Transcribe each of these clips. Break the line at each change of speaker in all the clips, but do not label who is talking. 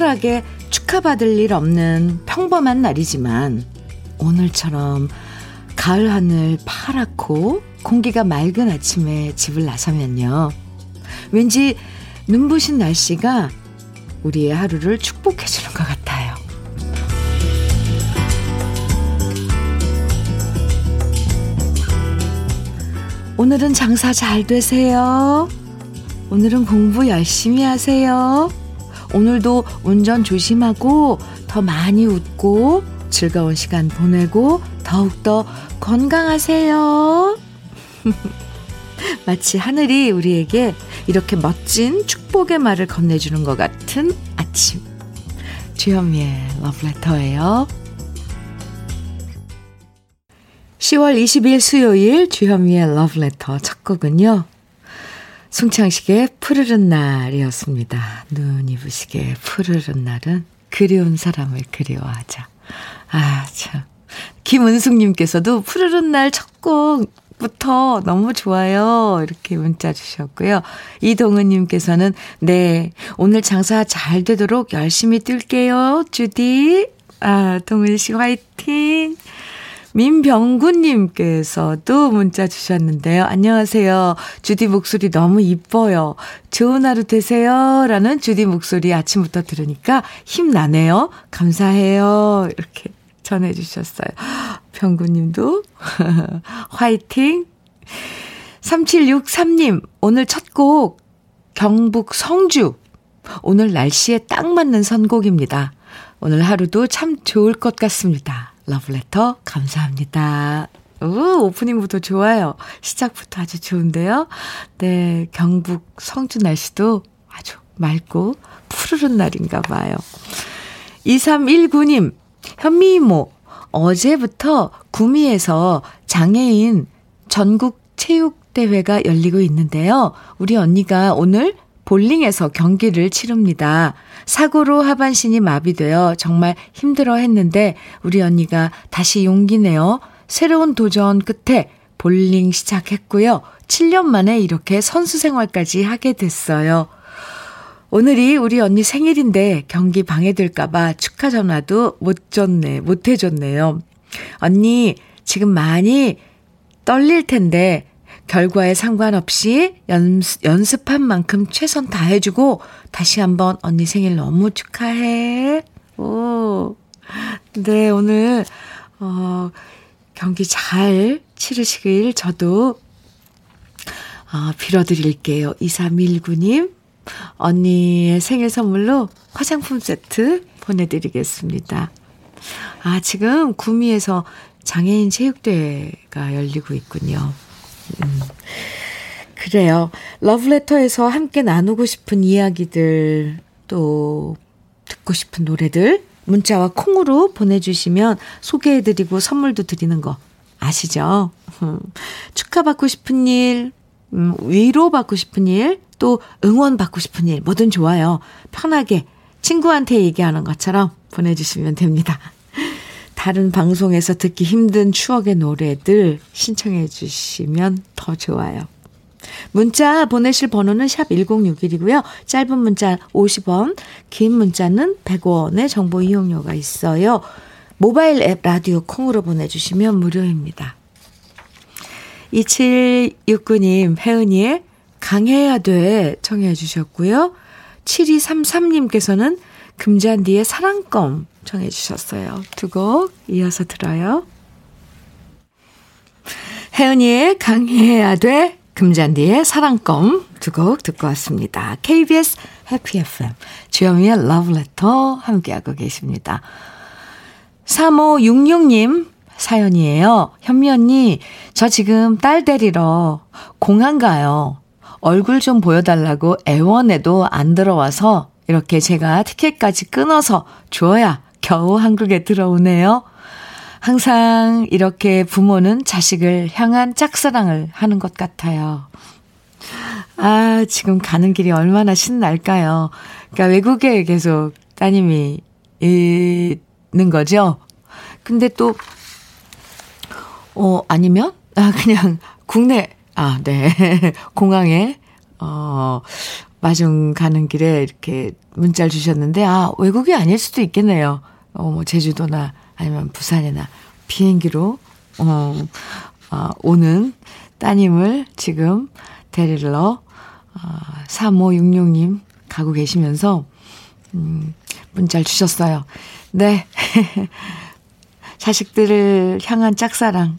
특별하게 축하받을 일 없는 평범한 날이지만 오늘처럼 가을 하늘 파랗고 공기가 맑은 아침에 집을 나서면요. 왠지 눈부신 날씨가 우리의 하루를 축복해주는 것 같아요. 오늘은 장사 잘 되세요. 오늘은 공부 열심히 하세요. 오늘도 운전 조심하고 더 많이 웃고 즐거운 시간 보내고 더욱더 건강하세요. 마치 하늘이 우리에게 이렇게 멋진 축복의 말을 건네주는 것 같은 아침. 주현미의 러브레터예요. 10월 20일 수요일 주현미의 러브레터 첫 곡은요. 송창식의 푸르른 날이었습니다. 눈이 부시게 푸르른 날은 그리운 사람을 그리워하자. 아, 참. 김은숙님께서도 푸르른 날 첫 곡부터 너무 좋아요. 이렇게 문자 주셨고요. 이동은님께서는, 네, 오늘 장사 잘 되도록 열심히 뛸게요, 주디. 아, 동은 씨 화이팅! 민병구님께서도 문자 주셨는데요. 안녕하세요. 주디 목소리 너무 이뻐요. 좋은 하루 되세요. 라는 주디 목소리 아침부터 들으니까 힘나네요. 감사해요. 이렇게 전해주셨어요. 병구님도 화이팅. 3763님, 오늘 첫 곡, 경북 성주. 오늘 날씨에 딱 맞는 선곡입니다. 오늘 하루도 참 좋을 것 같습니다. 러브레터 감사합니다. 오, 오프닝부터 좋아요. 시작부터 아주 좋은데요. 네, 경북 성주 날씨도 아주 맑고 푸르른 날인가 봐요. 2319님, 현미 이모, 어제부터 구미에서 장애인 전국 체육대회가 열리고 있는데요. 우리 언니가 오늘 볼링에서 경기를 치릅니다. 사고로 하반신이 마비되어 정말 힘들어 했는데 우리 언니가 다시 용기 내어 새로운 도전 끝에 볼링 시작했고요. 7년 만에 이렇게 선수 생활까지 하게 됐어요. 오늘이 우리 언니 생일인데 경기 방해될까봐 축하 전화도 못 줬네, 못 해줬네요. 언니, 지금 많이 떨릴 텐데 결과에 상관없이 연습, 연습한 만큼 최선 다해주고 다시 한번 언니 생일 너무 축하해. 오. 네, 오늘, 어, 경기 잘 치르시길 저도, 어, 빌어드릴게요. 2319님, 언니의 생일 선물로 화장품 세트 보내드리겠습니다. 아, 지금 구미에서 장애인 체육대회가 열리고 있군요. 음. 그래요. 러브레터에서 함께 나누고 싶은 이야기들, 또 듣고 싶은 노래들, 문자와 콩으로 보내주시면 소개해드리고 선물도 드리는 거 아시죠? 축하받고 싶은 일, 음, 위로받고 싶은 일, 또 응원받고 싶은 일, 뭐든 좋아요. 편하게 친구한테 얘기하는 것처럼 보내주시면 됩니다. 다른 방송에서 듣기 힘든 추억의 노래들 신청해 주시면 더 좋아요. 문자 보내실 번호는 샵 1061이고요. 짧은 문자 50원, 긴 문자는 100원의 정보 이용료가 있어요. 모바일 앱 라디오 콩으로 보내주시면 무료입니다. 2769님, 혜은이의 강해야 돼 청해 주셨고요. 7233님께서는 금잔디의 사랑껌 청해 주셨어요. 두 곡 이어서 들어요. 혜은이의 강해야 돼, 금잔디의 사랑껌 두 곡 듣고 왔습니다. KBS 해피 FM 주현미의 러브레터 함께하고 계십니다. 3566님 사연이에요. 현미 언니, 저 지금 딸 데리러 공항 가요. 얼굴 좀 보여달라고 애원해도 안 들어와서 이렇게 제가 티켓까지 끊어서 줘야 겨우 한국에 들어오네요. 항상 이렇게 부모는 자식을 향한 짝사랑을 하는 것 같아요. 아, 지금 가는 길이 얼마나 신날까요? 그러니까 외국에 계속 따님이 있는 거죠. 근데 또, 어, 아니면, 아, 그냥 국내, 아, 네. 공항에, 어, 마중 가는 길에 이렇게 문자를 주셨는데, 아, 외국이 아닐 수도 있겠네요. 어, 뭐, 제주도나 아니면 부산이나 비행기로, 어, 어 오는 따님을 지금 데리러, 어, 3566님 가고 계시면서, 음, 문자를 주셨어요. 네. 자식들을 향한 짝사랑.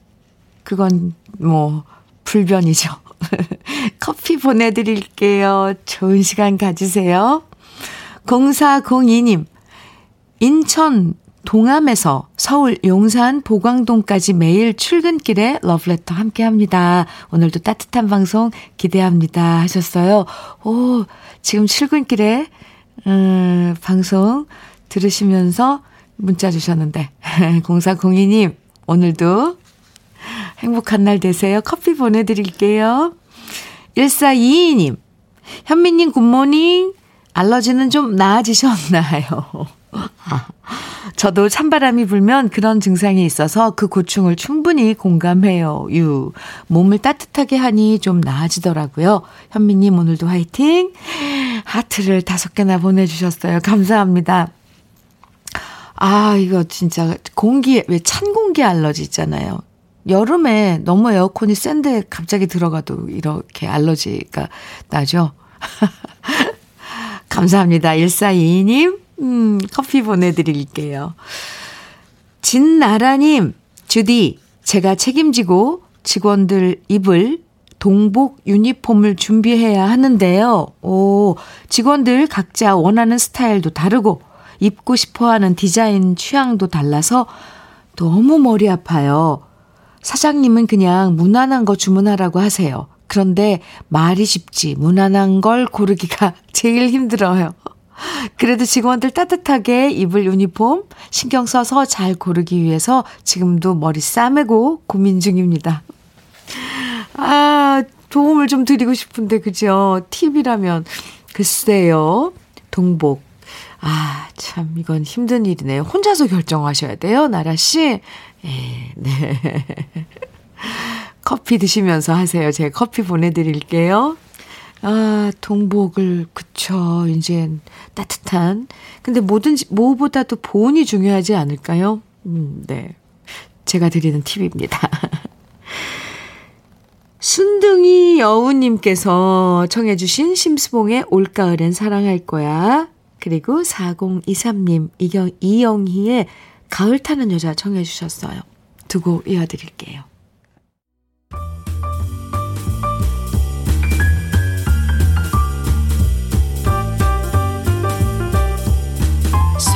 그건 뭐, 불변이죠. 커피 보내드릴게요. 좋은 시간 가지세요. 0402님, 인천 동암에서 서울 용산 보광동까지 매일 출근길에 러브레터 함께 합니다. 오늘도 따뜻한 방송 기대합니다. 하셨어요. 오, 지금 출근길에, 음, 방송 들으시면서 문자 주셨는데, 0402님, 오늘도 행복한 날 되세요. 커피 보내드릴게요. 1422님, 현미님 굿모닝. 알러지는 좀 나아지셨나요? 저도 찬바람이 불면 그런 증상이 있어서 그 고충을 충분히 공감해요. 유. 몸을 따뜻하게 하니 좀 나아지더라고요. 현미님 오늘도 화이팅! 하트를 다섯 개나 보내주셨어요. 감사합니다. 아, 이거 진짜 공기, 왜 찬 공기 알러지 있잖아요. 여름에 너무 에어컨이 센데 갑자기 들어가도 이렇게 알러지가 나죠. 감사합니다. 1422님, 음, 커피 보내드릴게요. 진나라님, 주디, 제가 책임지고 직원들 입을 동복 유니폼을 준비해야 하는데요. 오, 직원들 각자 원하는 스타일도 다르고, 입고 싶어 하는 디자인 취향도 달라서 너무 머리 아파요. 사장님은 그냥 무난한 거 주문하라고 하세요. 그런데 말이 쉽지 무난한 걸 고르기가 제일 힘들어요. 그래도 직원들 따뜻하게 입을 유니폼 신경 써서 잘 고르기 위해서 지금도 머리 싸매고 고민 중입니다. 아, 도움을 좀 드리고 싶은데, 그죠? 팁이라면. 글쎄요. 동복. 아, 참, 이건 힘든 일이네요. 혼자서 결정하셔야 돼요, 나라씨. 예, 네. 커피 드시면서 하세요. 제가 커피 보내드릴게요. 아, 동복을, 그쵸. 이제 따뜻한. 근데 뭐든지, 뭐보다도 보온이 중요하지 않을까요? 음, 네. 제가 드리는 팁입니다. 순둥이 여우님께서 청해주신 심수봉의 올가을엔 사랑할 거야. 그리고 4023님, 이경, 이영희의 가을 타는 여자 청해 주셨어요. 두고 이어드릴게요.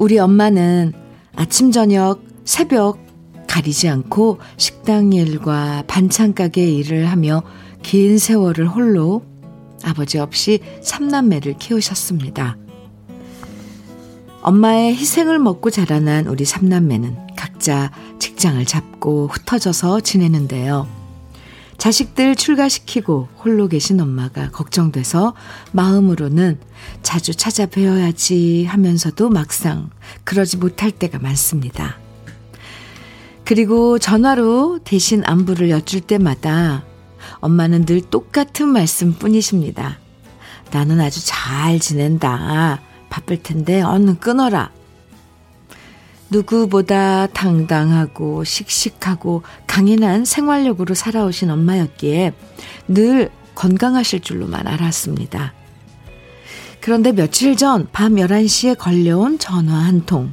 우리 엄마는 아침, 저녁, 새벽 가리지 않고 식당 일과 반찬 가게 일을 하며 긴 세월을 홀로 아버지 없이 삼남매를 키우셨습니다. 엄마의 희생을 먹고 자라난 우리 삼남매는 각자 직장을 잡고 흩어져서 지내는데요. 자식들 출가시키고 홀로 계신 엄마가 걱정돼서 마음으로는 자주 찾아뵈어야지 하면서도 막상 그러지 못할 때가 많습니다. 그리고 전화로 대신 안부를 여쭐 때마다 엄마는 늘 똑같은 말씀 뿐이십니다. 나는 아주 잘 지낸다. 바쁠 텐데 얼른 끊어라. 누구보다 당당하고 씩씩하고 강인한 생활력으로 살아오신 엄마였기에 늘 건강하실 줄로만 알았습니다. 그런데 며칠 전 밤 11시에 걸려온 전화 한 통.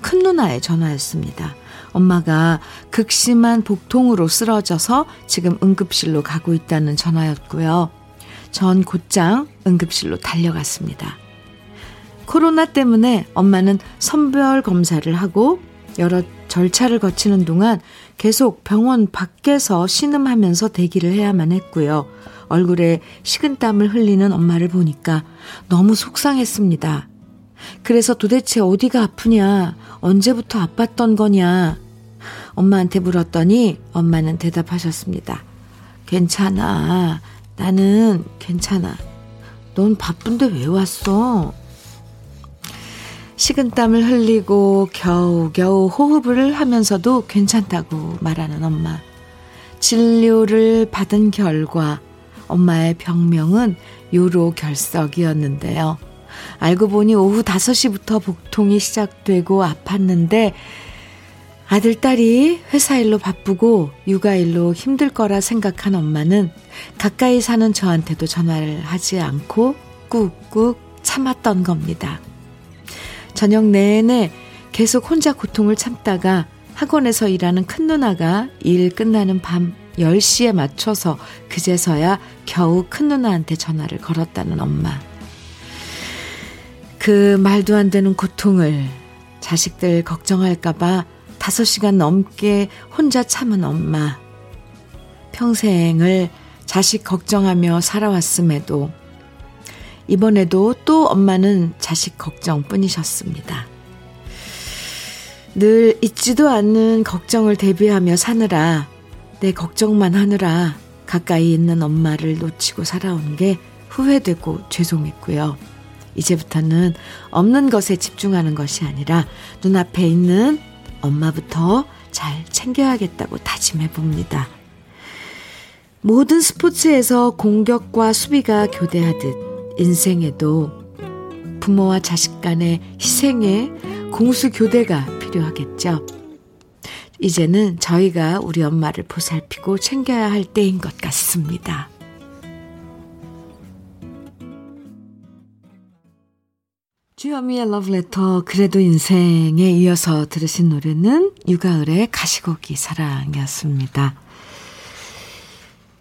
큰 누나의 전화였습니다. 엄마가 극심한 복통으로 쓰러져서 지금 응급실로 가고 있다는 전화였고요. 전 곧장 응급실로 달려갔습니다. 코로나 때문에 엄마는 선별 검사를 하고 여러 절차를 거치는 동안 계속 병원 밖에서 신음하면서 대기를 해야만 했고요. 얼굴에 식은땀을 흘리는 엄마를 보니까 너무 속상했습니다. 그래서 도대체 어디가 아프냐, 언제부터 아팠던 거냐, 엄마한테 물었더니 엄마는 대답하셨습니다. 괜찮아. 나는 괜찮아. 넌 바쁜데 왜 왔어? 식은땀을 흘리고 겨우겨우 호흡을 하면서도 괜찮다고 말하는 엄마. 진료를 받은 결과 엄마의 병명은 요로결석이었는데요. 알고 보니 오후 5시부터 복통이 시작되고 아팠는데 아들, 딸이 회사 일로 바쁘고 육아 일로 힘들 거라 생각한 엄마는 가까이 사는 저한테도 전화를 하지 않고 꾹꾹 참았던 겁니다. 저녁 내내 계속 혼자 고통을 참다가 학원에서 일하는 큰 누나가 일 끝나는 밤 10시에 맞춰서 그제서야 겨우 큰 누나한테 전화를 걸었다는 엄마. 그 말도 안 되는 고통을 자식들 걱정할까봐 5시간 넘게 혼자 참은 엄마. 평생을 자식 걱정하며 살아왔음에도 이번에도 또 엄마는 자식 걱정 뿐이셨습니다. 늘 잊지도 않는 걱정을 대비하며 사느라 내 걱정만 하느라 가까이 있는 엄마를 놓치고 살아온 게 후회되고 죄송했고요. 이제부터는 없는 것에 집중하는 것이 아니라 눈앞에 있는 엄마부터 잘 챙겨야겠다고 다짐해 봅니다. 모든 스포츠에서 공격과 수비가 교대하듯 인생에도 부모와 자식 간의 희생의 공수 교대가 필요하겠죠. 이제는 저희가 우리 엄마를 보살피고 챙겨야 할 때인 것 같습니다. 주현미의 러브레터 그래도 인생에 이어서 들으신 노래는 유가을의 가시고기 사랑이었습니다.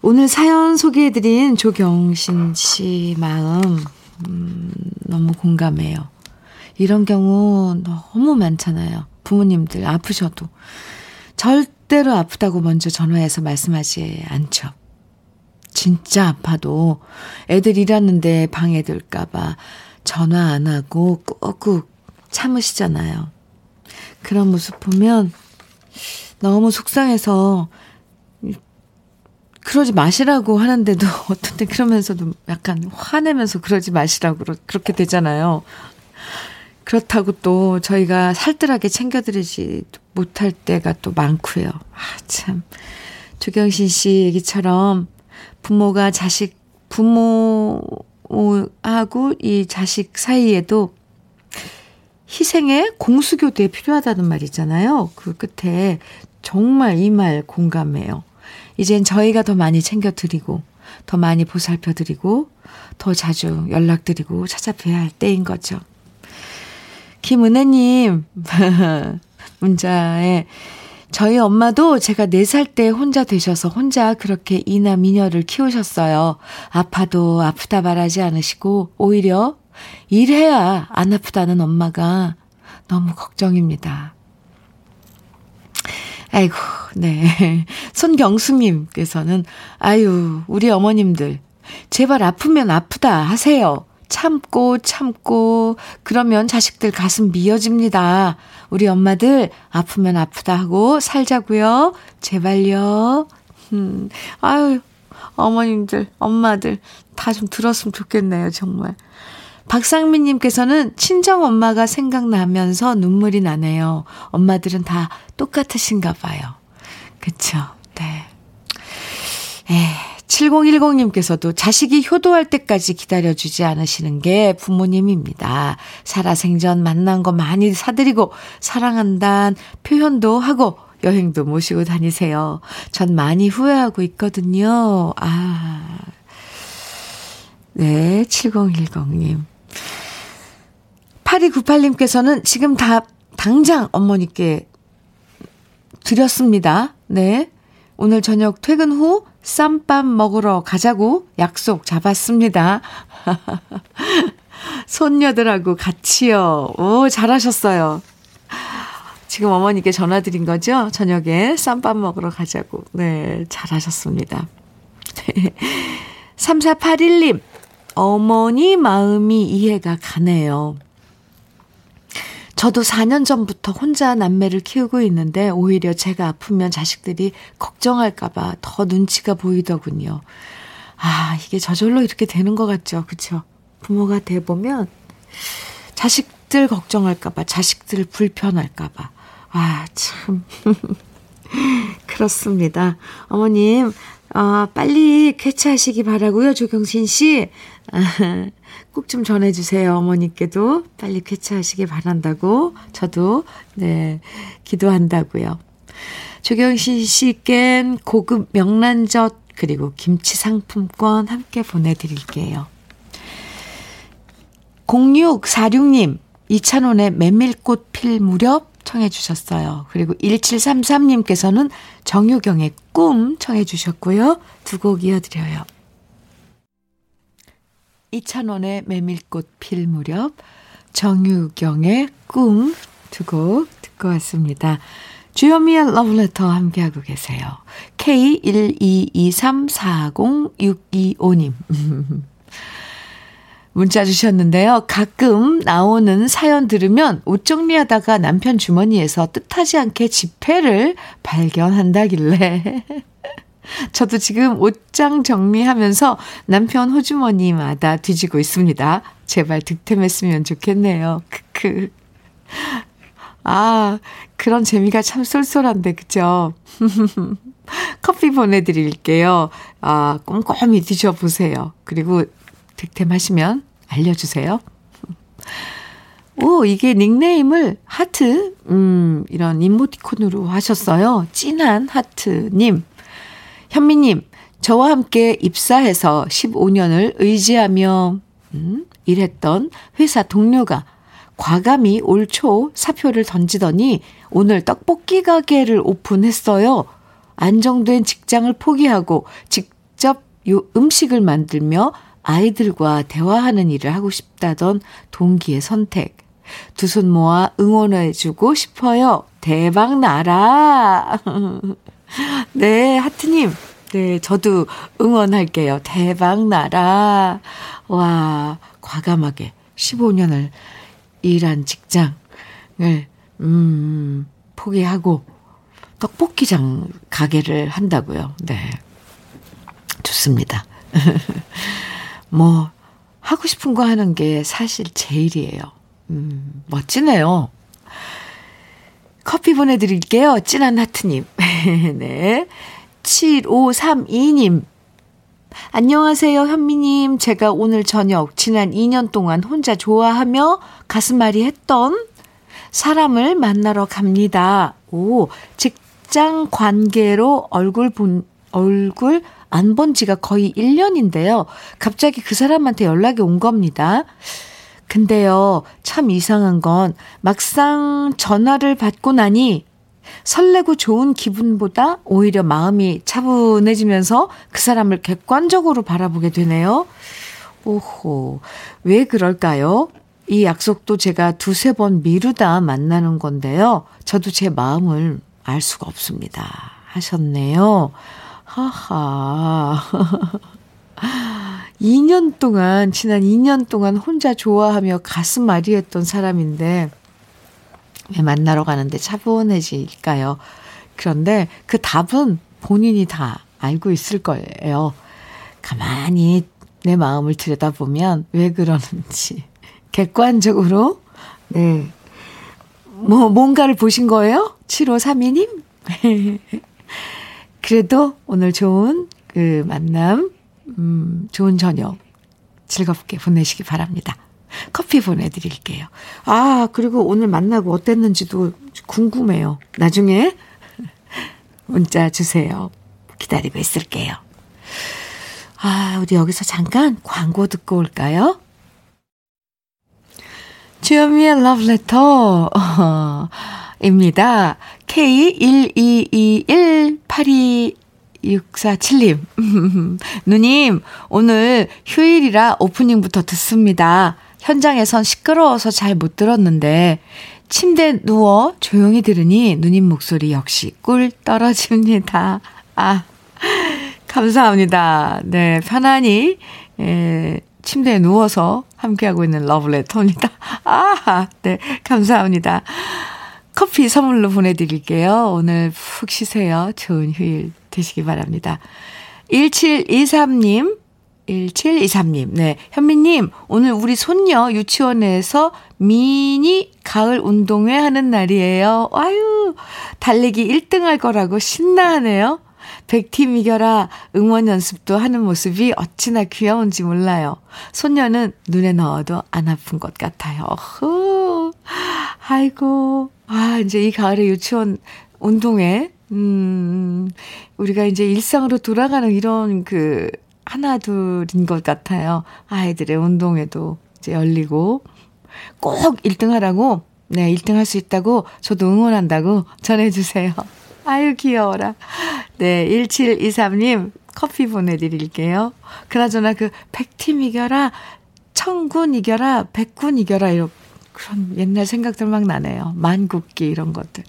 오늘 사연 소개해드린 조경신 씨 마음 음, 너무 공감해요. 이런 경우 너무 많잖아요. 부모님들 아프셔도 절대로 아프다고 먼저 전화해서 말씀하지 않죠. 진짜 아파도 애들 일하는데 방해될까봐 전화 안 하고 꾹꾹 참으시잖아요. 그런 모습 보면 너무 속상해서 그러지 마시라고 하는데도 어떤 때 그러면서도 약간 화내면서 그러지 마시라고 그렇게 되잖아요. 그렇다고 또 저희가 살뜰하게 챙겨드리지 못할 때가 또 많고요. 아, 참. 조경신 씨 얘기처럼 부모가 자식, 부모 하고 이 자식 사이에도 희생의 공수교대 필요하다는 말이잖아요. 그 끝에 정말 이 말 공감해요. 이젠 저희가 더 많이 챙겨드리고, 더 많이 보살펴드리고, 더 자주 연락드리고 찾아뵈야 할 때인 거죠. 김은혜님, 문자에 저희 엄마도 제가 4살 때 혼자 되셔서 혼자 그렇게 이나 미녀를 키우셨어요. 아파도 아프다 말하지 않으시고 오히려 일해야 안 아프다는 엄마가 너무 걱정입니다. 아이고, 네. 손경수님께서는, 아유, 우리 어머님들, 제발 아프면 아프다 하세요. 참고 참고 그러면 자식들 가슴 미어집니다. 우리 엄마들 아프면 아프다 하고 살자고요. 제발요. 음. 아유 어머님들 엄마들 다 좀 들었으면 좋겠네요 정말. 박상민 님께서는 친정 엄마가 생각나면서 눈물이 나네요. 엄마들은 다 똑같으신가 봐요. 그쵸? 네. 에 7010님께서도 자식이 효도할 때까지 기다려주지 않으시는 게 부모님입니다. 살아생전 만난 거 많이 사드리고 사랑한다는 표현도 하고 여행도 모시고 다니세요. 전 많이 후회하고 있거든요. 아. 네, 7010님. 8298님께서는 지금 다 당장 어머니께 드렸습니다. 네. 오늘 저녁 퇴근 후 쌈밥 먹으러 가자고 약속 잡았습니다. 손녀들하고 같이요. 오, 잘하셨어요. 지금 어머니께 전화드린 거죠? 저녁에 쌈밥 먹으러 가자고. 네, 잘하셨습니다. 3481님, 어머니 마음이 이해가 가네요. 저도 4년 전부터 혼자 남매를 키우고 있는데 오히려 제가 아프면 자식들이 걱정할까봐 더 눈치가 보이더군요. 아, 이게 저절로 이렇게 되는 것 같죠. 그쵸? 부모가 돼보면 자식들 걱정할까봐, 자식들 불편할까봐. 아, 참. 그렇습니다. 어머님, 어, 빨리 쾌차하시기 바라고요, 조경신 씨. 아, 꼭좀 전해주세요. 어머니께도 빨리 쾌차하시기 바란다고 저도 네 기도한다고요. 조경신 씨께 고급 명란젓 그리고 김치 상품권 함께 보내드릴게요. 0646님 이찬원의 메밀꽃 필 무렵 청해 주셨어요. 그리고 1733님께서는 정유경의 꿈 청해 주셨고요. 두 곡 이어드려요. 이찬원의 메밀꽃 필 무렵, 정유경의 꿈 두 곡 듣고 왔습니다. 주현미의 러브레터 함께하고 계세요. K122340625님. 문자 주셨는데요. 가끔 나오는 사연 들으면 옷 정리하다가 남편 주머니에서 뜻하지 않게 지폐를 발견한다길래 저도 지금 옷장 정리하면서 남편 호주머니마다 뒤지고 있습니다. 제발 득템했으면 좋겠네요. 크크. 아, 그런 재미가 참 쏠쏠한데, 그죠? 커피 보내드릴게요. 아, 꼼꼼히 뒤져보세요. 그리고 득템하시면 알려주세요. 오, 이게 닉네임을 하트, 음, 이런 이모티콘으로 하셨어요. 진한 하트님. 현미님, 저와 함께 입사해서 15년을 의지하며, 음, 일했던 회사 동료가 과감히 올 초 사표를 던지더니 오늘 떡볶이 가게를 오픈했어요. 안정된 직장을 포기하고 직접 요 음식을 만들며 아이들과 대화하는 일을 하고 싶다던 동기의 선택. 두 손 모아 응원해주고 싶어요. 대박 나라! 네, 하트님. 네, 저도 응원할게요. 대박 나라. 와, 과감하게 15년을 일한 직장을, 음, 포기하고 떡볶이장 가게를 한다고요. 네. 좋습니다. 뭐, 하고 싶은 거 하는 게 사실 제일이에요. 음, 멋지네요. 커피 보내드릴게요. 진한 하트님. 네. 7532님. 안녕하세요, 현미님. 제가 오늘 저녁 지난 2년 동안 혼자 좋아하며 가슴앓이 했던 사람을 만나러 갑니다. 오, 직장 관계로 얼굴 본, 얼굴 안 본 지가 거의 1년인데요. 갑자기 그 사람한테 연락이 온 겁니다. 근데요, 참 이상한 건 막상 전화를 받고 나니 설레고 좋은 기분보다 오히려 마음이 차분해지면서 그 사람을 객관적으로 바라보게 되네요. 오호, 왜 그럴까요? 이 약속도 제가 두세 번 미루다 만나는 건데요. 저도 제 마음을 알 수가 없습니다. 하셨네요. 하하. 2년 동안, 지난 2년 동안 혼자 좋아하며 가슴 아리했던 사람인데, 왜 만나러 가는데 차분해질까요? 그런데 그 답은 본인이 다 알고 있을 거예요. 가만히 내 마음을 들여다보면 왜 그러는지. 객관적으로, 네. 뭐, 뭔가를 보신 거예요? 7532님? 그래도 오늘 좋은 그 만남, 음, 좋은 저녁 즐겁게 보내시기 바랍니다. 커피 보내드릴게요. 아, 그리고 오늘 만나고 어땠는지도 궁금해요. 나중에 문자 주세요. 기다리고 있을게요. 아, 우리 여기서 잠깐 광고 듣고 올까요? 주현미의 러브레터, 어, 입니다. K1221822 647님. 누님, 오늘 휴일이라 오프닝부터 듣습니다. 현장에선 시끄러워서 잘 못 들었는데, 침대 누워 조용히 들으니 누님 목소리 역시 꿀 떨어집니다. 아, 감사합니다. 네, 편안히, 에, 침대에 누워서 함께하고 있는 러브레터입니다. 아, 네, 감사합니다. 커피 선물로 보내드릴게요. 오늘 푹 쉬세요. 좋은 휴일 되시기 바랍니다. 1723님, 1723님, 네. 현미님, 오늘 우리 손녀 유치원에서 미니 가을 운동회 하는 날이에요. 아유, 달리기 1등 할 거라고 신나하네요. 백팀 이겨라 응원 연습도 하는 모습이 어찌나 귀여운지 몰라요. 손녀는 눈에 넣어도 안 아픈 것 같아요. 어후. 아이고. 아, 이제 이 가을에 유치원 운동회, 음, 우리가 이제 일상으로 돌아가는 이런 그, 하나 둘인 것 같아요. 아이들의 운동회도 이제 열리고, 꼭 1등 하라고, 네, 1등 할 수 있다고 저도 응원한다고 전해주세요. 아유, 귀여워라. 네, 1723님 커피 보내드릴게요. 그나저나 그 백팀 이겨라, 청군 이겨라, 백군 이겨라, 이런 그런 옛날 생각들 막 나네요. 만국기 이런 것들.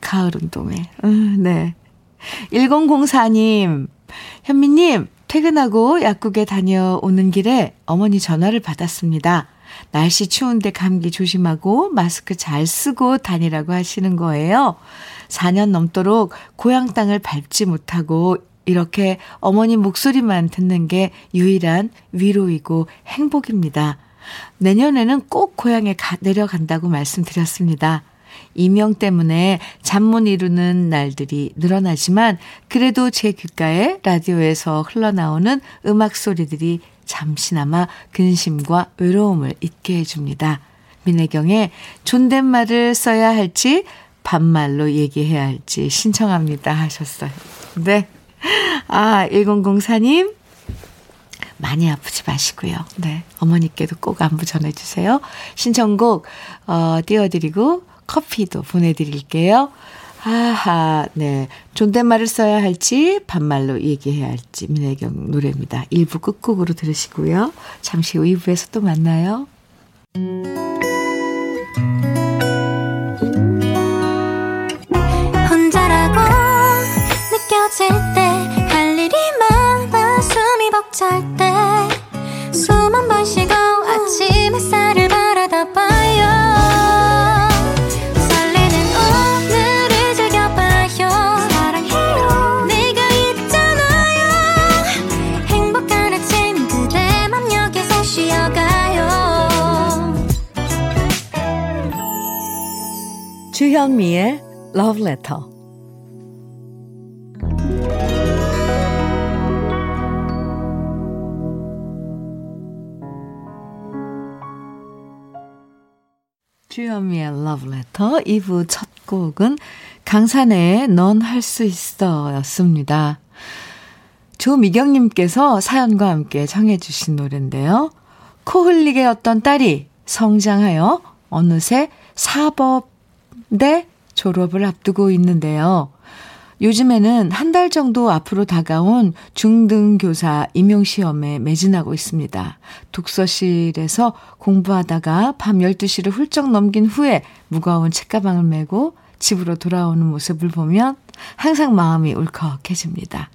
가을 운동회. 음, 네. 1004님, 현미님, 퇴근하고 약국에 다녀오는 길에 어머니 전화를 받았습니다. 날씨 추운데 감기 조심하고 마스크 잘 쓰고 다니라고 하시는 거예요. 4년 넘도록 고향 땅을 밟지 못하고 이렇게 어머니 목소리만 듣는 게 유일한 위로이고 행복입니다. 내년에는 꼭 고향에 가, 내려간다고 말씀드렸습니다. 이명 때문에 잠못 이루는 날들이 늘어나지만 그래도 제 귓가에 라디오에서 흘러나오는 음악 소리들이 잠시나마 근심과 외로움을 잊게 해줍니다. 민혜경의 존댓말을 써야 할지 반말로 얘기해야 할지 신청합니다 하셨어요. 네. 아, 1004님 많이 아프지 마시고요. 네. 어머니께도 꼭 안부 전해주세요. 신청곡, 어, 띄워드리고 커피도 보내드릴게요. 아하, 네. 존댓말을 써야 할지, 반말로 얘기해야 할지, 민혜경 노래입니다. 1부 끝곡으로 들으시고요. 잠시 후 2부에서 또 만나요.
벅찰 때, 숨 한 번 쉬고.
주현미의 Love Letter. 주현미의 Love Letter 2부 첫 곡은 강산의 넌 할 수 있어 였습니다. 조미경님께서 사연과 함께 청해주신 노래인데요. 코 흘리게 였던 딸이 성장하여 어느새 사법대 졸업을 앞두고 있는데요. 요즘에는 한 달 정도 앞으로 다가온 중등교사 임용시험에 매진하고 있습니다. 독서실에서 공부하다가 밤 12시를 훌쩍 넘긴 후에 무거운 책가방을 메고 집으로 돌아오는 모습을 보면 항상 마음이 울컥해집니다.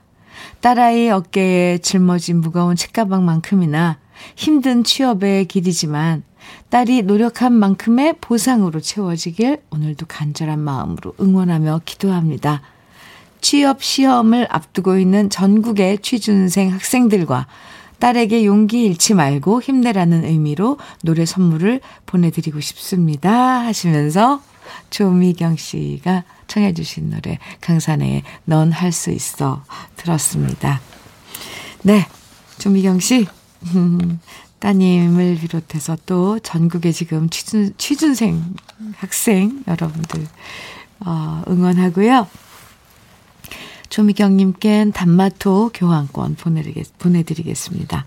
딸아이 어깨에 짊어진 무거운 책가방만큼이나 힘든 취업의 길이지만 딸이 노력한 만큼의 보상으로 채워지길 오늘도 간절한 마음으로 응원하며 기도합니다. 취업 시험을 앞두고 있는 전국의 취준생 학생들과 딸에게 용기 잃지 말고 힘내라는 의미로 노래 선물을 보내드리고 싶습니다. 하시면서 조미경 씨가 청해주신 노래 강산의 넌 할 수 있어 들었습니다. 네, 조미경 씨 음, 따님을 비롯해서 또 전국에 지금 취준, 취준생 학생 여러분들 어, 응원하고요. 조미경님께는 단마토 교환권 보내드리겠, 보내드리겠 습니다.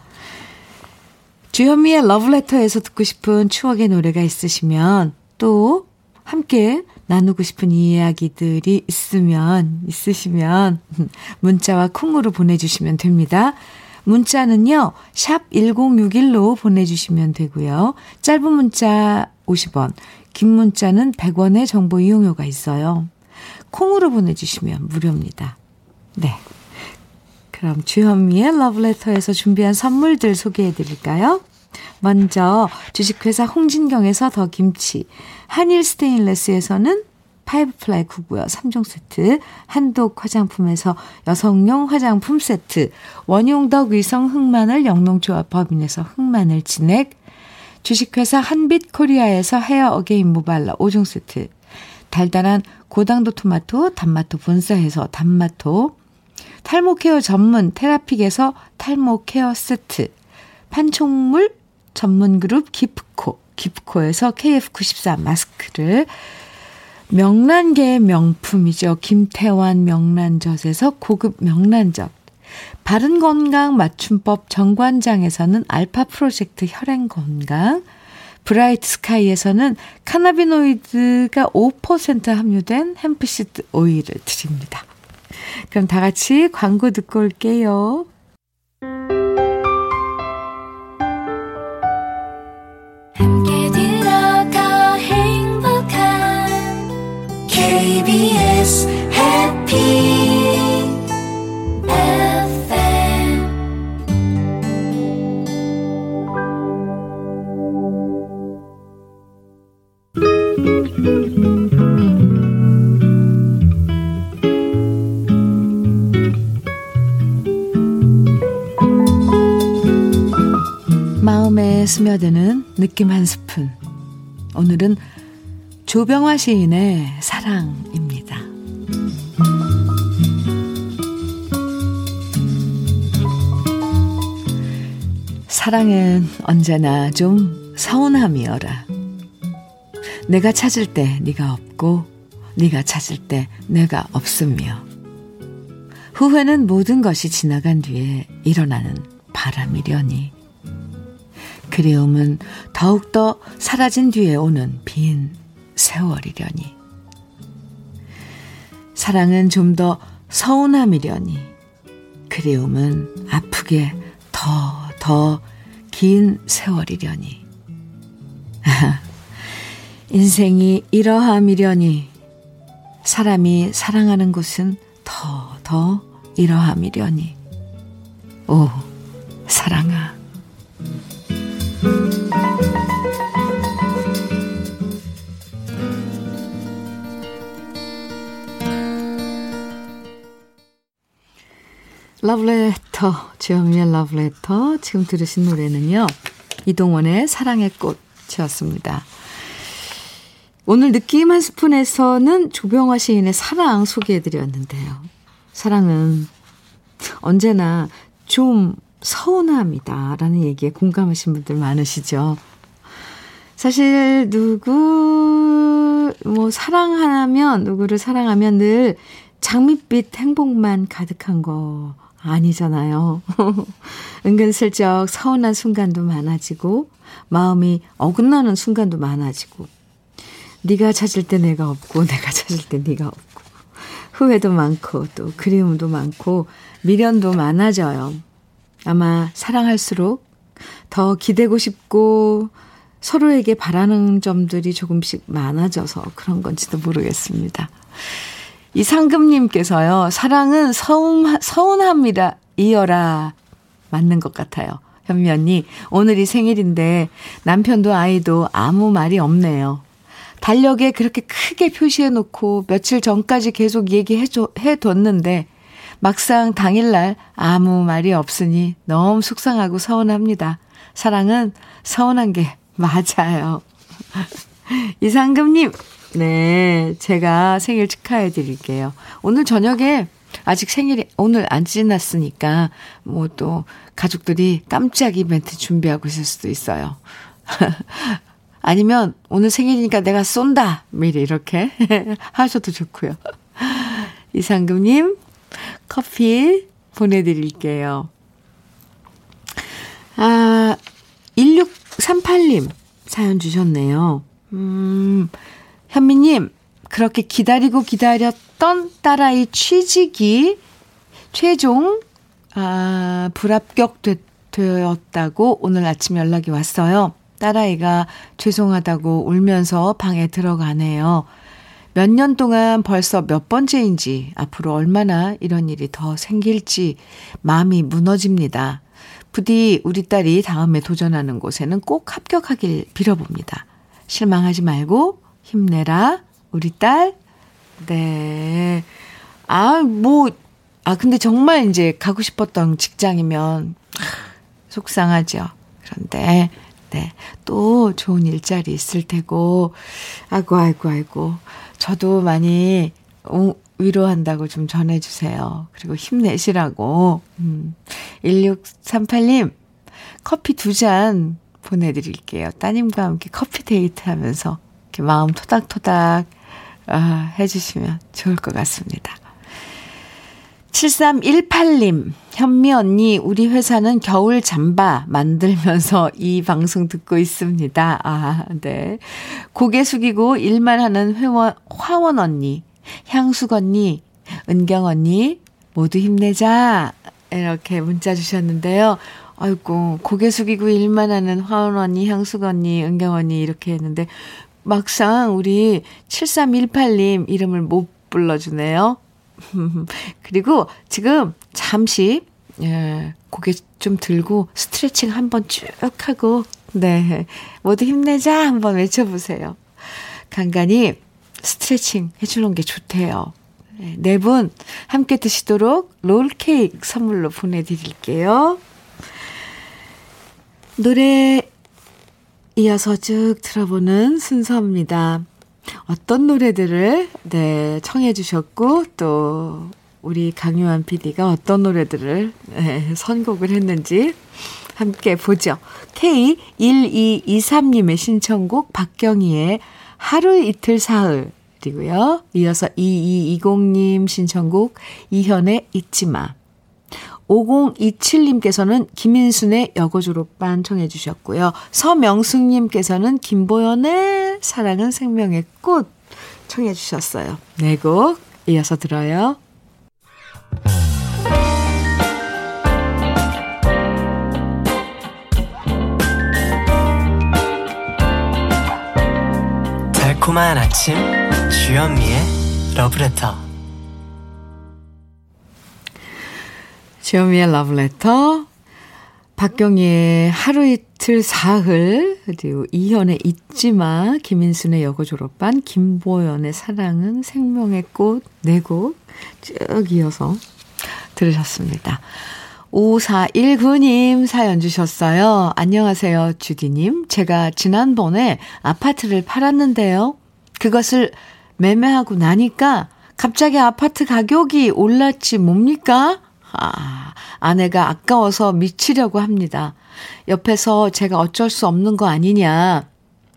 주현미의 러브레터에서 듣고 싶은 추억의 노래가 있으시면 또 함께 나누고 싶은 이야기들이 있으면, 있으시면 문자와 콩으로 보내주시면 됩니다. 문자는요, 샵 1061로 보내주시면 되고요. 짧은 문자 50원, 긴 문자는 100원의 정보 이용료가 있어요. 콩으로 보내주시면 무료입니다. 네. 그럼 주현미의 러브레터에서 준비한 선물들 소개해 드릴까요? 먼저 주식회사 홍진경에서 더 김치, 한일 스테인레스에서는 파이브 플라이 구구여 3종 세트, 한독 화장품에서 여성용 화장품 세트, 원용덕 위성 흑마늘 영농조합 법인에서 흑마늘 진액, 주식회사 한빛 코리아에서 헤어 어게인 모발라 5종 세트, 달달한 고당도 토마토, 단마토 본사에서 단마토, 탈모 케어 전문 테라픽에서 탈모 케어 세트, 판촉물 전문 그룹 기프코, 기프코에서 KF94 마스크를 명란계의 명품이죠. 김태환 명란젓에서 고급 명란젓. 바른 건강 맞춤법 정관장에서는 알파 프로젝트 혈행 건강. 브라이트 스카이에서는 카나비노이드가 5% 함유된 햄프시드 오일을 드립니다. 그럼 다 같이 광고 듣고 올게요. 느낌 한 스푼. 오늘은 조병화 시인의 사랑입니다. 사랑은 언제나 좀 서운함이어라. 내가 찾을 때 네가 없고 네가 찾을 때 내가 없으며 후회는 모든 것이 지나간 뒤에 일어나는 바람이려니 그리움은 더욱더 사라진 뒤에 오는 빈 세월이려니. 사랑은 좀 더 서운함이려니. 그리움은 아프게 더 더 긴 세월이려니. 인생이 이러함이려니. 사람이 사랑하는 곳은 더 더 이러함이려니. 오 사랑아 러브레터, 주현미의 러브레터. 지금 들으신 노래는요. 이동원의 사랑의 꽃이었습니다. 오늘 느낌 한 스푼에서는 조병화 시인의 사랑 소개해드렸는데요. 사랑은 언제나 좀 서운합니다. 라는 얘기에 공감하신 분들 많으시죠. 사실 누구 뭐 사랑하면 누구를 사랑하면 늘 장밋빛 행복만 가득한 거 아니잖아요. 은근슬쩍 서운한 순간도 많아지고 마음이 어긋나는 순간도 많아지고 네가 찾을 때 내가 없고 내가 찾을 때 네가 없고 후회도 많고 또 그리움도 많고 미련도 많아져요. 아마 사랑할수록 더 기대고 싶고 서로에게 바라는 점들이 조금씩 많아져서 그런 건지도 모르겠습니다. 이 상금님께서요, 사랑은 서운, 서운합니다. 이어라. 맞는 것 같아요. 현미 언니, 오늘이 생일인데 남편도 아이도 아무 말이 없네요. 달력에 그렇게 크게 표시해 놓고 며칠 전까지 계속 얘기해 뒀는데 막상 당일날 아무 말이 없으니 너무 속상하고 서운합니다. 사랑은 서운한 게 맞아요. 이상금님, 네, 제가 생일 축하해 드릴게요. 오늘 저녁에 아직 생일이 오늘 안 지났으니까 뭐 또 가족들이 깜짝 이벤트 준비하고 있을 수도 있어요. 아니면 오늘 생일이니까 내가 쏜다. 미리 이렇게 하셔도 좋고요. 이상금님 커피 보내드릴게요. 아, 1638님 사연 주셨네요. 음, 현미님, 그렇게 기다리고 기다렸던 딸아이 취직이 최종, 아, 불합격 되었다고 오늘 아침 연락이 왔어요. 딸아이가 죄송하다고 울면서 방에 들어가네요. 몇 년 동안 벌써 몇 번째인지 앞으로 얼마나 이런 일이 더 생길지 마음이 무너집니다. 부디 우리 딸이 다음에 도전하는 곳에는 꼭 합격하길 빌어봅니다. 실망하지 말고 힘내라, 우리 딸. 네. 아, 뭐, 아, 근데 정말 이제 가고 싶었던 직장이면 속상하죠. 그런데, 네. 또 좋은 일자리 있을 테고, 아이고, 아이고, 아이고. 저도 많이 위로한다고 좀 전해주세요. 그리고 힘내시라고. 음. 1638님, 커피 두 잔 보내드릴게요. 따님과 함께 커피 데이트 하면서 이렇게 마음 토닥토닥 아, 해주시면 좋을 것 같습니다. 7318님, 현미 언니, 우리 회사는 겨울 잠바 만들면서 이 방송 듣고 있습니다. 아, 네. 고개 숙이고 일만 하는 회원, 화원 언니, 향숙 언니, 은경 언니, 모두 힘내자. 이렇게 문자 주셨는데요. 아이고, 고개 숙이고 일만 하는 화원 언니, 향숙 언니, 은경 언니 이렇게 했는데, 막상 우리 7318님 이름을 못 불러주네요. 그리고 지금 잠시, 예, 고개 좀 들고 스트레칭 한번 쭉 하고, 네, 모두 힘내자 한번 외쳐보세요. 간간히 스트레칭 해주는 게 좋대요. 네 분 함께 드시도록 롤케이크 선물로 보내드릴게요. 노래 이어서 쭉 들어보는 순서입니다. 어떤 노래들을 네, 청해 주셨고 또 우리 강요한 PD가 어떤 노래들을 네, 선곡을 했는지 함께 보죠. K1223님의 신청곡 박경희의 하루 이틀 사흘 그리고요. 이어서 2220님 신청곡 이현의 잊지마 5027님께서는 김인순의 여고 졸업반 청해 주셨고요. 서명숙님께서는 김보연의 사랑은 생명의 꽃 청해 주셨어요. 네 곡 이어서 들어요.
달콤한 아침 주현미의 러브레터
주현미의 러브레터, 박경희의 하루 이틀 사흘, 그리고 이현의 잊지마, 김인순의 여고 졸업반, 김보연의 사랑은 생명의 꽃, 네곡 쭉 이어서 들으셨습니다. 5419님 사연 주셨어요. 안녕하세요, 주디님. 제가 지난번에 아파트를 팔았는데요. 그것을 매매하고 나니까 갑자기 아파트 가격이 올랐지 뭡니까? 아, 아내가 아까워서 미치려고 합니다. 옆에서 제가 어쩔 수 없는 거 아니냐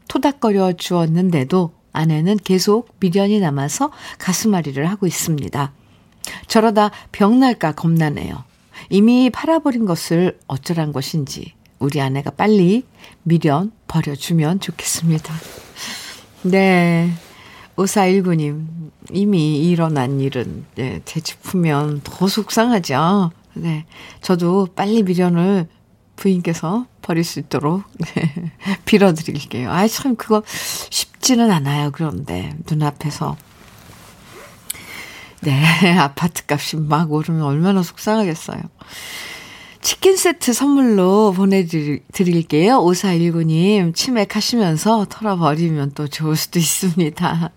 토닥거려 주었는데도 아내는 계속 미련이 남아서 가슴앓이를 하고 있습니다. 저러다 병날까 겁나네요. 이미 팔아버린 것을 어쩌란 것인지 우리 아내가 빨리 미련 버려주면 좋겠습니다. 네. 5419님, 이미 일어난 일은, 네, 되짚으면 더 속상하죠. 네. 저도 빨리 미련을 부인께서 버릴 수 있도록, 네, 빌어드릴게요. 아, 참, 그거 쉽지는 않아요. 그런데, 눈앞에서. 네, 아파트 값이 막 오르면 얼마나 속상하겠어요. 치킨 세트 선물로 보내드릴게요. 5419님, 치맥하시면서 털어버리면 또 좋을 수도 있습니다.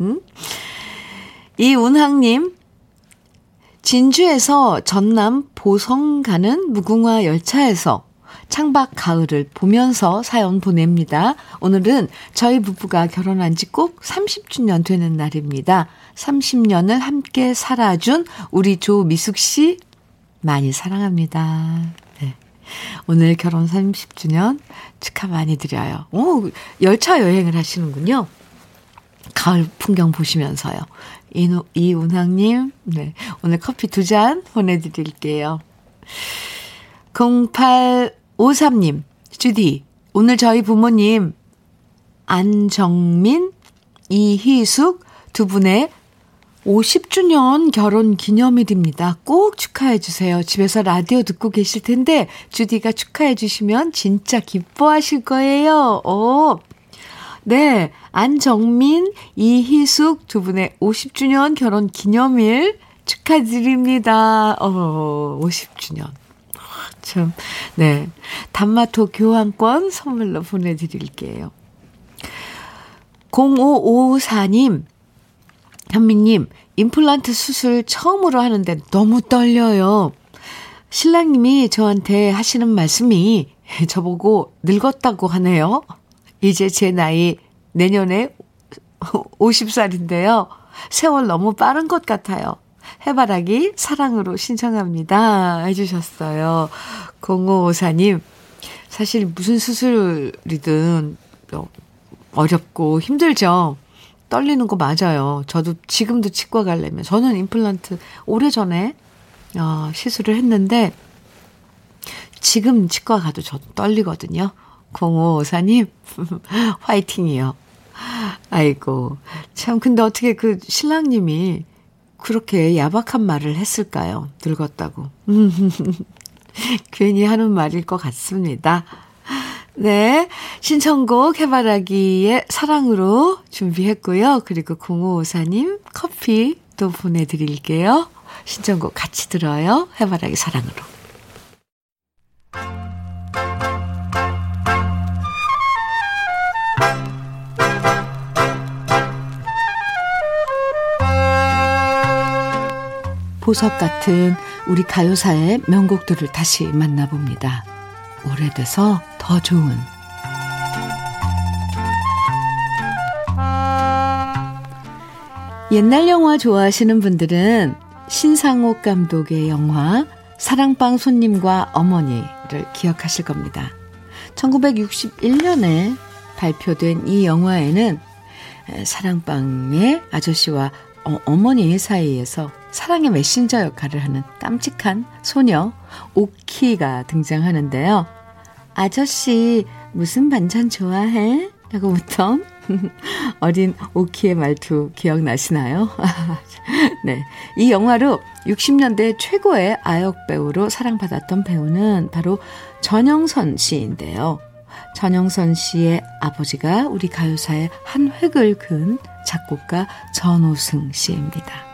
음? 이운항님, 진주에서 전남 보성 가는 무궁화 열차에서 창밖 가을을 보면서 사연 보냅니다. 오늘은 저희 부부가 결혼한 지 꼭 30주년 되는 날입니다. 30년을 함께 살아준 우리 조미숙 씨 많이 사랑합니다. 네. 오늘 결혼 30주년 축하 많이 드려요. 오, 열차 여행을 하시는군요. 가을 풍경 보시면서요. 이노, 이운항님, 네. 오늘 커피 두 잔 보내드릴게요. 0853님, 주디, 오늘 저희 부모님, 안정민, 이희숙 두 분의 50주년 결혼 기념일입니다. 꼭 축하해 주세요. 집에서 라디오 듣고 계실 텐데 주디가 축하해 주시면 진짜 기뻐하실 거예요. 오. 네, 안정민, 이희숙 두 분의 50주년 결혼 기념일 축하드립니다. 어, 50주년. 참, 네. 단마토 교환권 선물로 보내드릴게요. 0554님, 현미님, 임플란트 수술 처음으로 하는데 너무 떨려요. 신랑님이 저한테 하시는 말씀이 저보고 늙었다고 하네요. 이제 제 나이 내년에 50살인데요. 세월 너무 빠른 것 같아요. 해바라기 사랑으로 신청합니다. 해주셨어요. 0554님, 사실 무슨 수술이든 어렵고 힘들죠. 떨리는 거 맞아요. 저도 지금도 치과 가려면. 저는 임플란트 오래전에 어, 시술을 했는데 지금 치과 가도 저도 떨리거든요. 0554님, 화이팅이요. 아이고. 참, 근데 어떻게 그 신랑님이 그렇게 야박한 말을 했을까요? 늙었다고. 괜히 하는 말일 것 같습니다. 네. 신청곡 해바라기의 사랑으로 준비했고요. 그리고 0554님 커피 또 보내드릴게요. 신청곡 같이 들어요. 해바라기 사랑으로. 보석 같은 우리 가요사의 명곡들을 다시 만나봅니다. 오래돼서 더 좋은 옛날 영화 좋아하시는 분들은 신상옥 감독의 영화 사랑방 손님과 어머니를 기억하실 겁니다. 1961년에 발표된 이 영화에는 사랑방의 아저씨와 어, 어머니 사이에서 사랑의 메신저 역할을 하는 깜찍한 소녀 오키가 등장하는데요. 아저씨 무슨 반찬 좋아해? 라고 묻던 어린 오키의 말투 기억나시나요? 네. 이 영화로 60년대 최고의 아역 배우로 사랑받았던 배우는 바로 전영선 씨인데요. 전영선 씨의 아버지가 우리 가요사의 한 획을 그은 작곡가 전호승 씨입니다.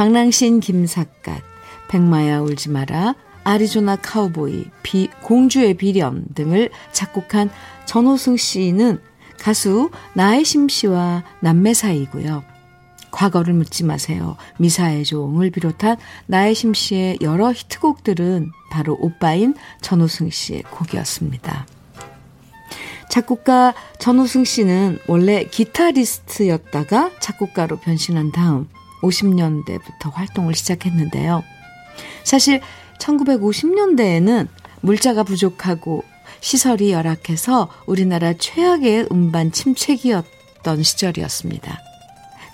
방랑신 김삿갓, 백마야 울지 마라, 아리조나 카우보이, 비, 공주의 비련 등을 작곡한 전호승 씨는 가수 나혜심 씨와 남매 사이고요. 과거를 묻지 마세요. 미사의 종을 비롯한 나혜심 씨의 여러 히트곡들은 바로 오빠인 전호승 씨의 곡이었습니다. 작곡가 전호승 씨는 원래 기타리스트였다가 작곡가로 변신한 다음 50년대부터 활동을 시작했는데요. 사실 1950년대에는 물자가 부족하고 시설이 열악해서 우리나라 최악의 음반 침체기였던 시절이었습니다.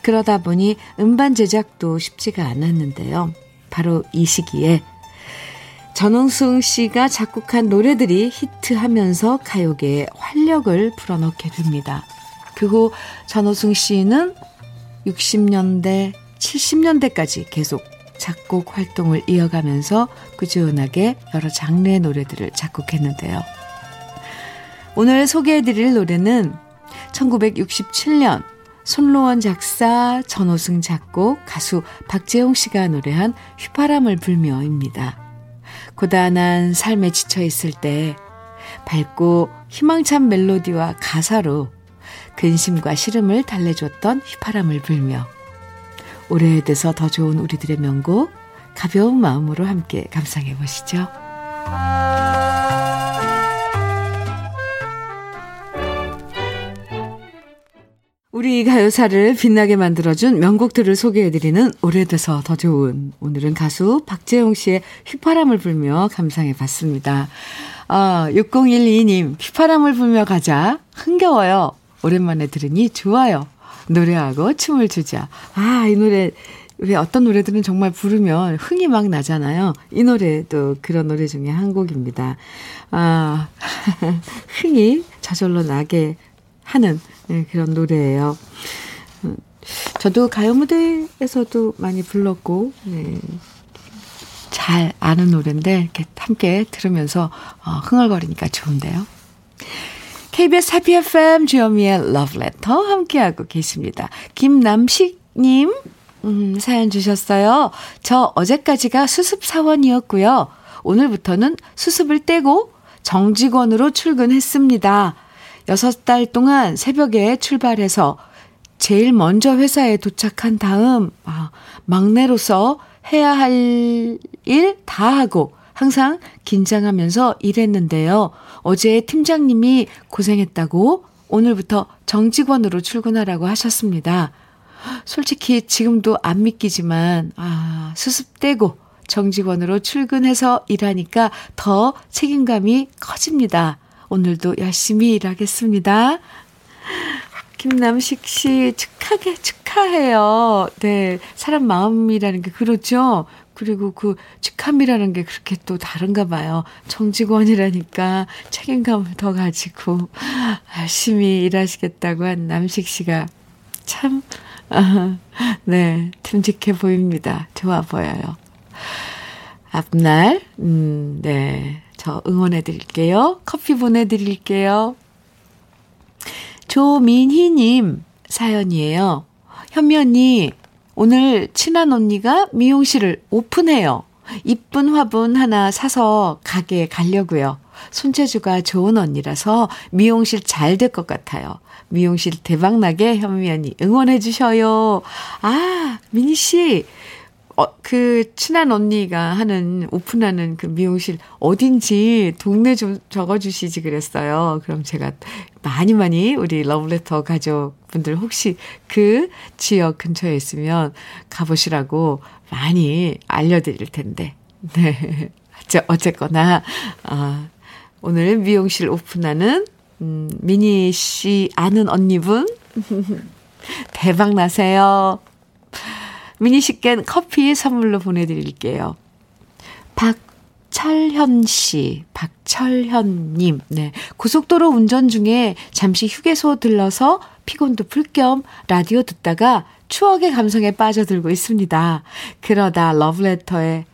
그러다 보니 음반 제작도 쉽지가 않았는데요. 바로 이 시기에 전홍승 씨가 작곡한 노래들이 히트하면서 가요계에 활력을 불어넣게 됩니다. 그후 전호승 씨는 60년대, 70년대까지 계속 작곡 활동을 이어가면서 꾸준하게 여러 장르의 노래들을 작곡했는데요. 오늘 소개해드릴 노래는 1967년 손로원 작사, 전호승 작곡, 가수 박재용 씨가 노래한 휘파람을 불며입니다. 고단한 삶에 지쳐 있을 때 밝고 희망찬 멜로디와 가사로 근심과 시름을 달래줬던 휘파람을 불며 오래돼서 더 좋은 우리들의 명곡 가벼운 마음으로 함께 감상해 보시죠. 우리 가요사를 빛나게 만들어준 명곡들을 소개해드리는 오래돼서 더 좋은 오늘은 가수 박재용 씨의 휘파람을 불며 감상해 봤습니다. 아, 6012님 휘파람을 불며 가자 흥겨워요. 오랜만에 들으니 좋아요. 노래하고 춤을 추자. 아, 이 노래, 왜 어떤 노래들은 정말 부르면 흥이 막 나잖아요. 이 노래도 그런 노래 중에 한 곡입니다. 아, 흥이 저절로 나게 하는 네, 그런 노래예요. 저도 가요 무대에서도 많이 불렀고, 네. 잘 아는 노래인데, 함께 들으면서 어, 흥얼거리니까 좋은데요. KBS 해피 FM 주현미의 러브레터 함께하고 계십니다. 김남식님, 음, 사연 주셨어요. 저 어제까지가 수습 사원이었고요. 오늘부터는 수습을 떼고 정직원으로 출근했습니다. 6달 동안 새벽에 출발해서 제일 먼저 회사에 도착한 다음, 아, 막내로서 해야 할 일 다 하고 항상 긴장하면서 일했는데요. 어제 팀장님이 고생했다고 오늘부터 정직원으로 출근하라고 하셨습니다. 솔직히 지금도 안 믿기지만, 아, 수습 떼고 정직원으로 출근해서 일하니까 더 책임감이 커집니다. 오늘도 열심히 일하겠습니다. 김남식 씨 축하게 축하해요. 네. 사람 마음이라는 게 그렇죠. 그리고 그 축함이라는 게 그렇게 또 다른가 봐요. 정직원이라니까 책임감을 더 가지고 열심히 일하시겠다고 한 남식 씨가 참, 아, 네, 듬직해 보입니다. 좋아 보여요. 앞날, 음, 네. 저 응원해 드릴게요. 커피 보내드릴게요. 조민희님 사연이에요. 현미 언니, 오늘 친한 언니가 미용실을 오픈해요. 이쁜 화분 하나 사서 가게에 가려고요. 손재주가 좋은 언니라서 미용실 잘 될 것 같아요. 미용실 대박나게 현미 언니 응원해 주셔요. 아, 미니 씨. 어, 그, 친한 언니가 하는, 오픈하는 그 미용실 어딘지 동네 좀 적어 주시지 그랬어요. 그럼 제가 많이 많이 우리 러브레터 가족분들 혹시 그 지역 근처에 있으면 가보시라고 많이 알려드릴 텐데. 네. 어쨌거나, 아, 오늘 미용실 오픈하는, 음, 미니 씨 아는 언니분. 대박 나세요. 미니 씨께 커피 선물로 보내드릴게요. 박 철현 씨, 박철현님, 네. 고속도로 운전 중에 잠시 휴게소 들러서 피곤도 풀 겸 라디오 듣다가 추억의 감성에 빠져들고 있습니다. 그러다 러브레터에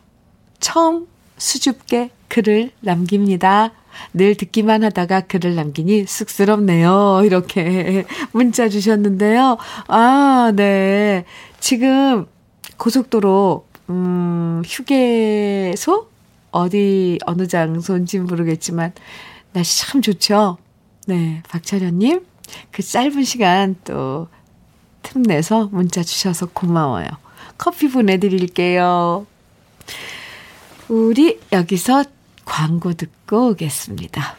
처음 수줍게 글을 남깁니다. 늘 듣기만 하다가 글을 남기니 쑥스럽네요. 이렇게 문자 주셨는데요. 아, 네. 지금 고속도로, 음, 휴게소? 어디, 어느 장소인지는 모르겠지만, 날씨 참 좋죠? 네, 박철현님, 그 짧은 시간 또 틈내서 문자 주셔서 고마워요. 커피 보내드릴게요. 우리 여기서 광고 듣고 오겠습니다.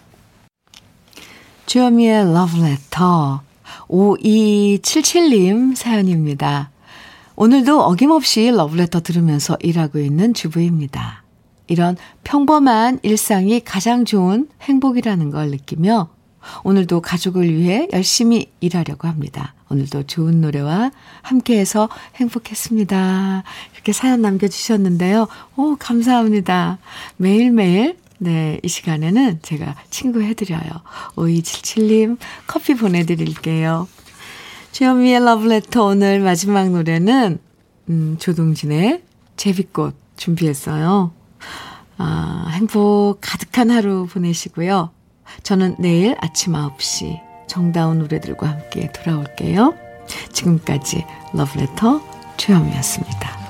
주여미의 러브레터 5277님 사연입니다. 오늘도 어김없이 러브레터 들으면서 일하고 있는 주부입니다. 이런 평범한 일상이 가장 좋은 행복이라는 걸 느끼며 오늘도 가족을 위해 열심히 일하려고 합니다. 오늘도 좋은 노래와 함께해서 행복했습니다. 이렇게 사연 남겨주셨는데요. 오, 감사합니다. 매일매일, 네, 이 시간에는 제가 친구 해드려요. 5277님, 커피 보내드릴게요. 주현미의 러브레터 오늘 마지막 노래는, 음, 조동진의 제비꽃 준비했어요. 아, 행복 가득한 하루 보내시고요. 저는 내일 아침 9시 정다운 노래들과 함께 돌아올게요. 지금까지 러브레터 최현미였습니다.